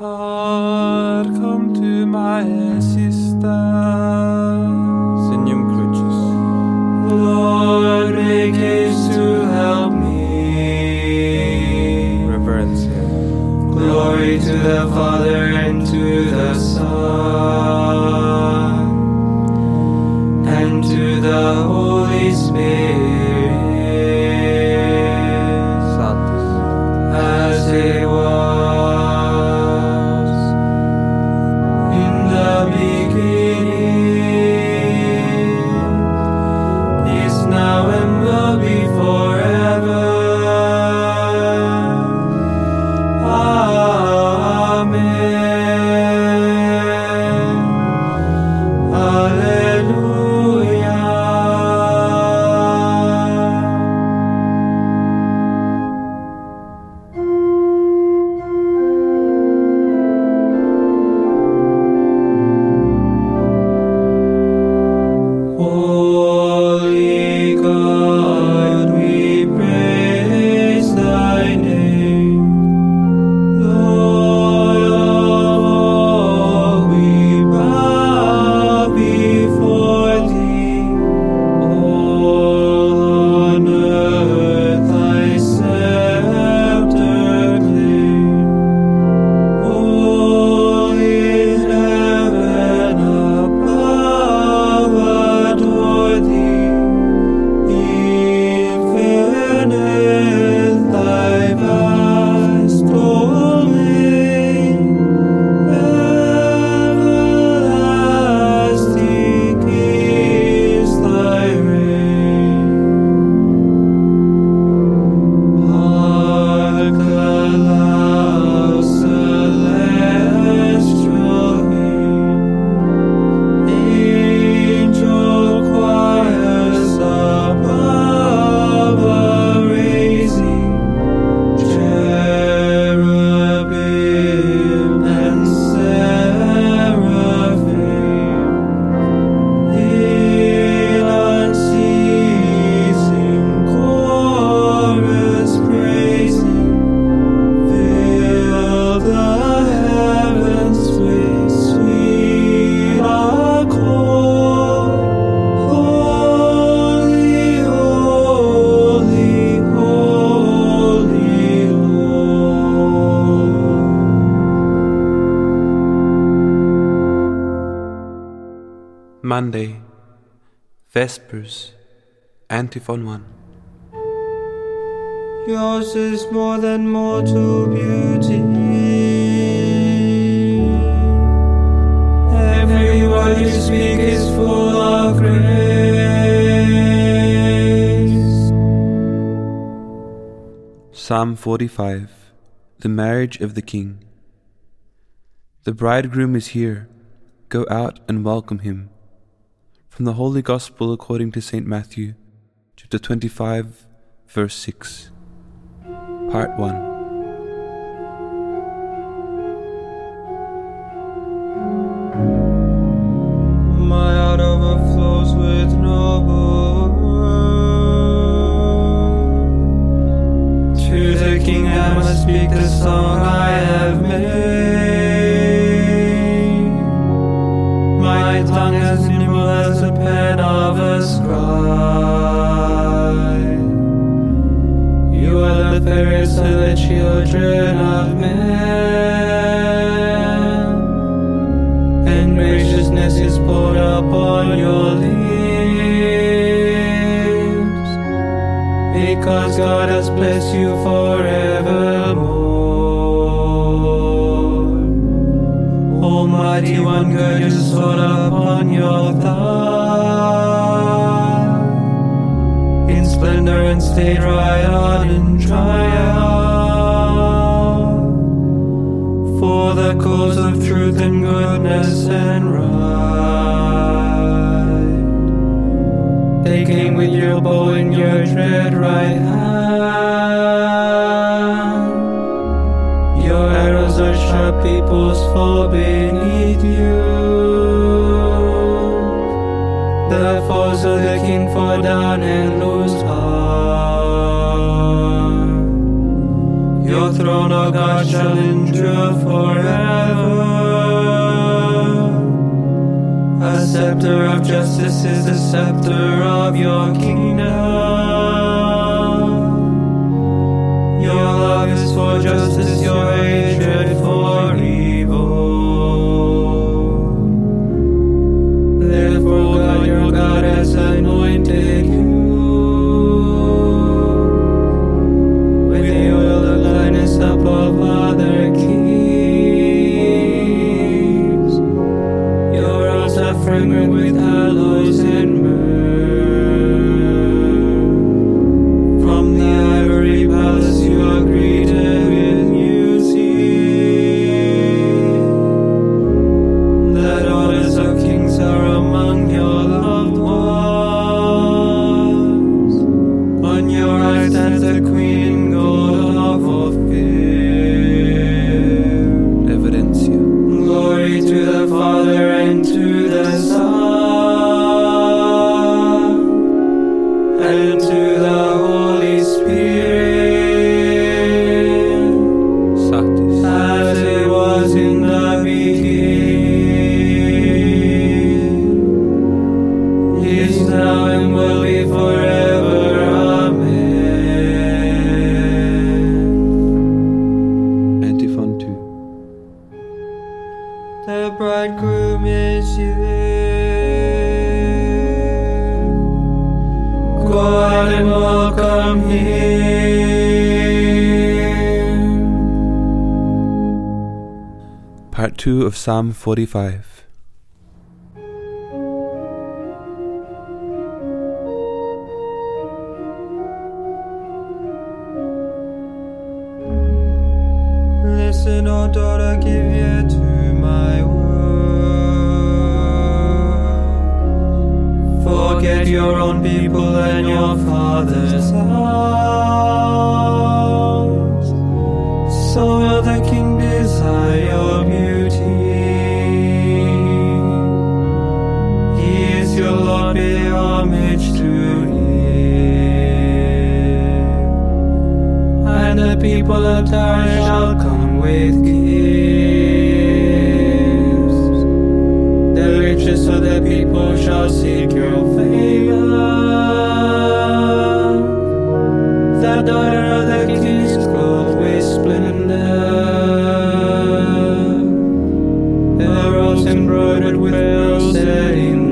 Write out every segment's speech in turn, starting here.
har kom to my siste. Signum Crucis. Lord, make haste to help me. Reverence. Glory to the Father Monday, Vespers, Antiphon 1. Yours is more than mortal beauty. Every word you speak is full of grace. Psalm 45 The Marriage of the King. The bridegroom is here. Go out and welcome him. From the Holy Gospel according to St. Matthew, chapter 25, verse 6. Part 1. My heart overflows with noble. To the King I must speak the song I have made. The children of men. And graciousness is poured upon your lips, because God has blessed you forevermore. Almighty One, gird your sword upon your thigh, in splendor and state right on in triumph cause of truth and goodness and right. They came with your bow in your dread right hand, your arrows are sharp, peoples fall beneath you. The foes of the king fall down and lose Your throne, O God, shall endure forever. A scepter of justice is the scepter of your kingdom. The bridegroom is here. Go out and welcome him. Part 2 of Psalm 45. Forget your own people and your father's house. So will the king desire your beauty. He is your Lord, pay homage to him. And the people of Tyre shall come with gifts. Richest of the people shall seek your favor. The daughter of the king is clothed with splendor. Her robes embroidered with pearls set in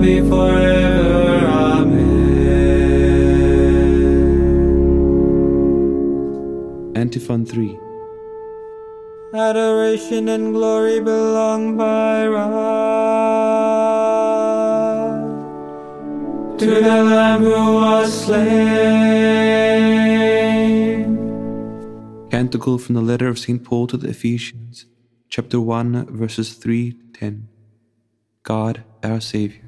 be forever. Amen. Antiphon 3. Adoration and glory belong by right to the Lamb who was slain. Canticle from the letter of St. Paul to the Ephesians, chapter 1, verses 3 to 10. God, our Savior.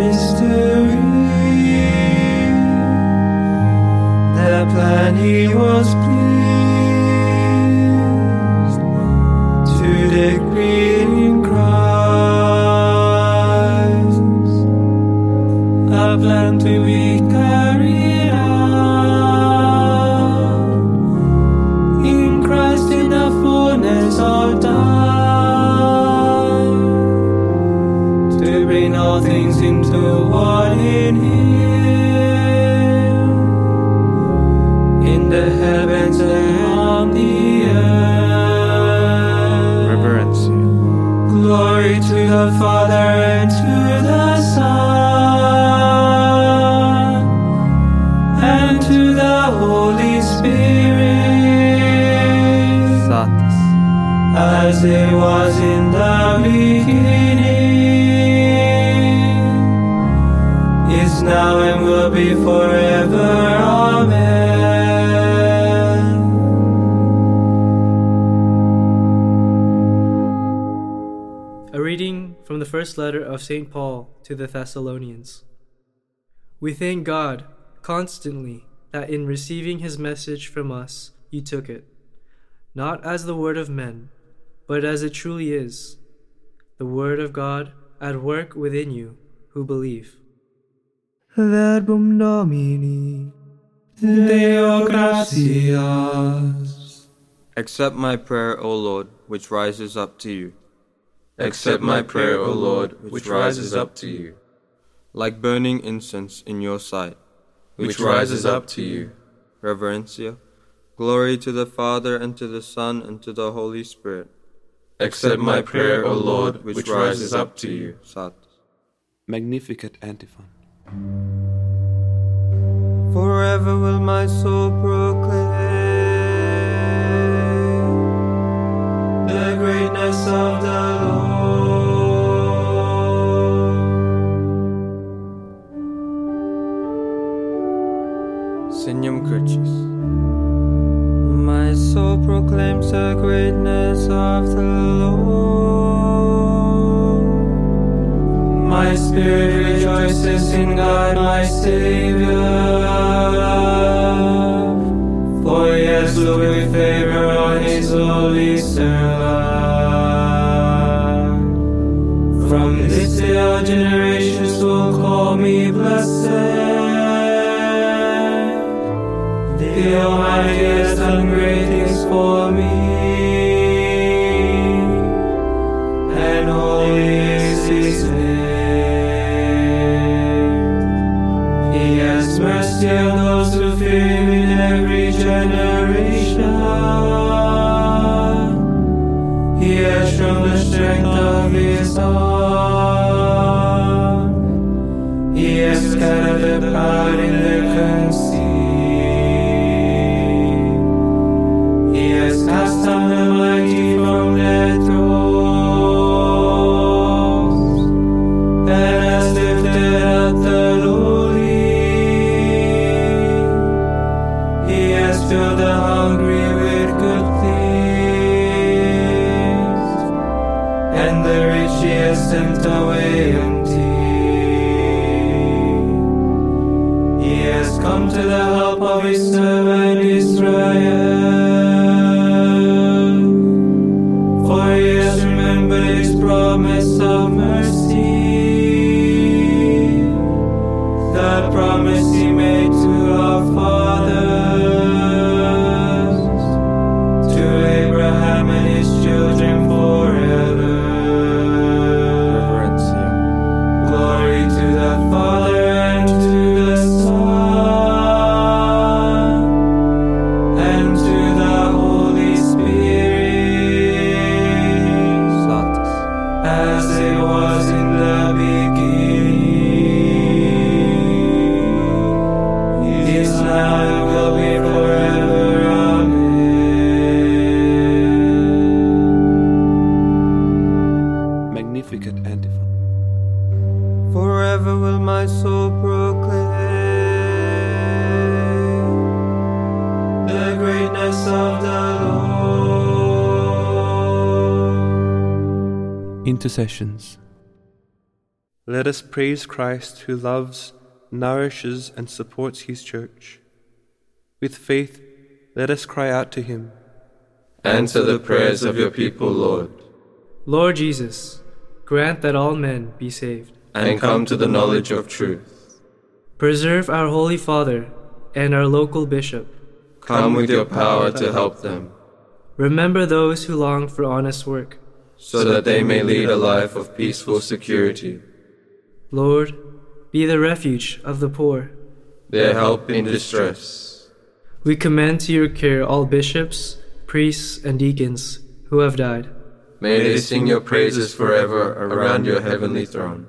mystery. The plan He was St. Paul to the Thessalonians. We thank God constantly that in receiving his message from us you took it, not as the word of men, but as it truly is, the word of God at work within you who believe. Verbum Domini Deo gratias Accept my prayer, O Lord, which rises up to you. Accept my prayer, O Lord, which rises up to you, Like burning incense in your sight. which rises up to you. Reverencia. Glory to the Father, and to the Son, and to the Holy Spirit. Accept my prayer, O Lord, which rises up to you. Sat. Magnificat antiphon. Forever will my soul proclaim the greatness of the Lord. My soul proclaims the greatness of the Lord. My spirit rejoices in God, my Savior. For he has looked with favor on his holy servant. From this day all generations Almighty has done great things for Intercessions. Let us praise Christ who loves, nourishes, and supports his church. With faith, let us cry out to him. Answer the prayers of your people, Lord, Lord Jesus, grant that all men be saved. and come to the knowledge of truth. Preserve our Holy Father and our local bishop. Come with your power to help them, Remember those who long for honest work. So that they may lead a life of peaceful security, Lord, be the refuge of the poor. their help in distress. We commend to your care all bishops, priests, and deacons who have died. May they sing your praises forever around your heavenly throne.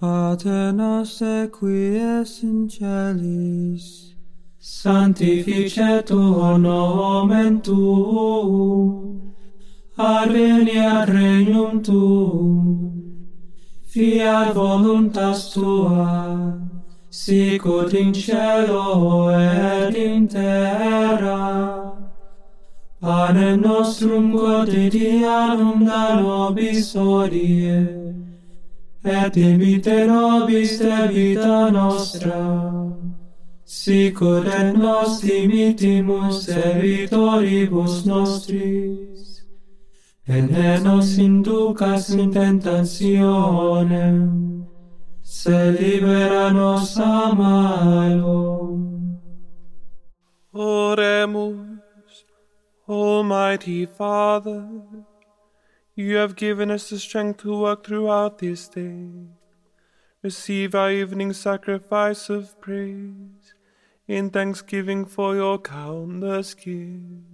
Pater noster qui es in celis, sanctificetur nomen tuum, adveniat regnum tuum, fiat voluntas tua, sicut in cielo et in terra. Panem nostrum quotidianum da nobis odie, et imite nobis de vita nostra, sicut et nos dimitimus debitoribus nostris, et ne nos inducas in tentationem, se libera nos a malo. Oremus, Almighty Father, you have given us the strength to work throughout this day. Receive our evening sacrifice of praise in thanksgiving for your countless gifts.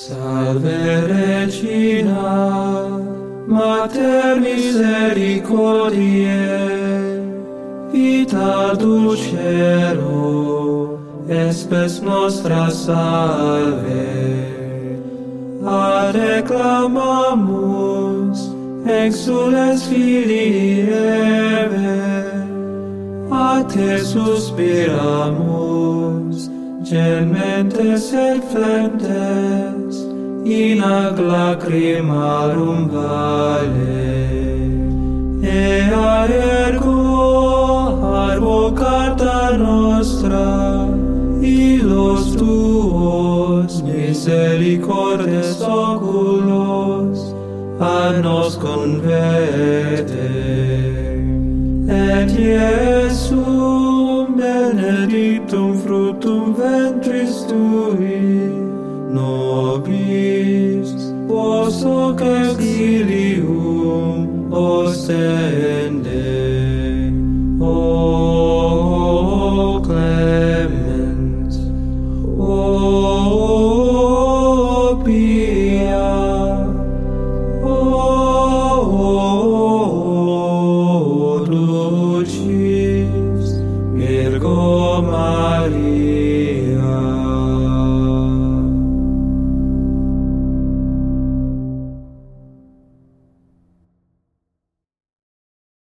Salve Regina, Mater misericordiae, vita dulcero, espes nostra salve. Ad reclamamus, exules filii Eve, a te suspiramus, gementes et flentes, in ac lacrimarum vale. Ea ergo advocata nostra, ilos tuos misericordes oculos, ad nos converte. Et Iesum benedictum fructum ventris tui, nobis vos hoc exilium ostende.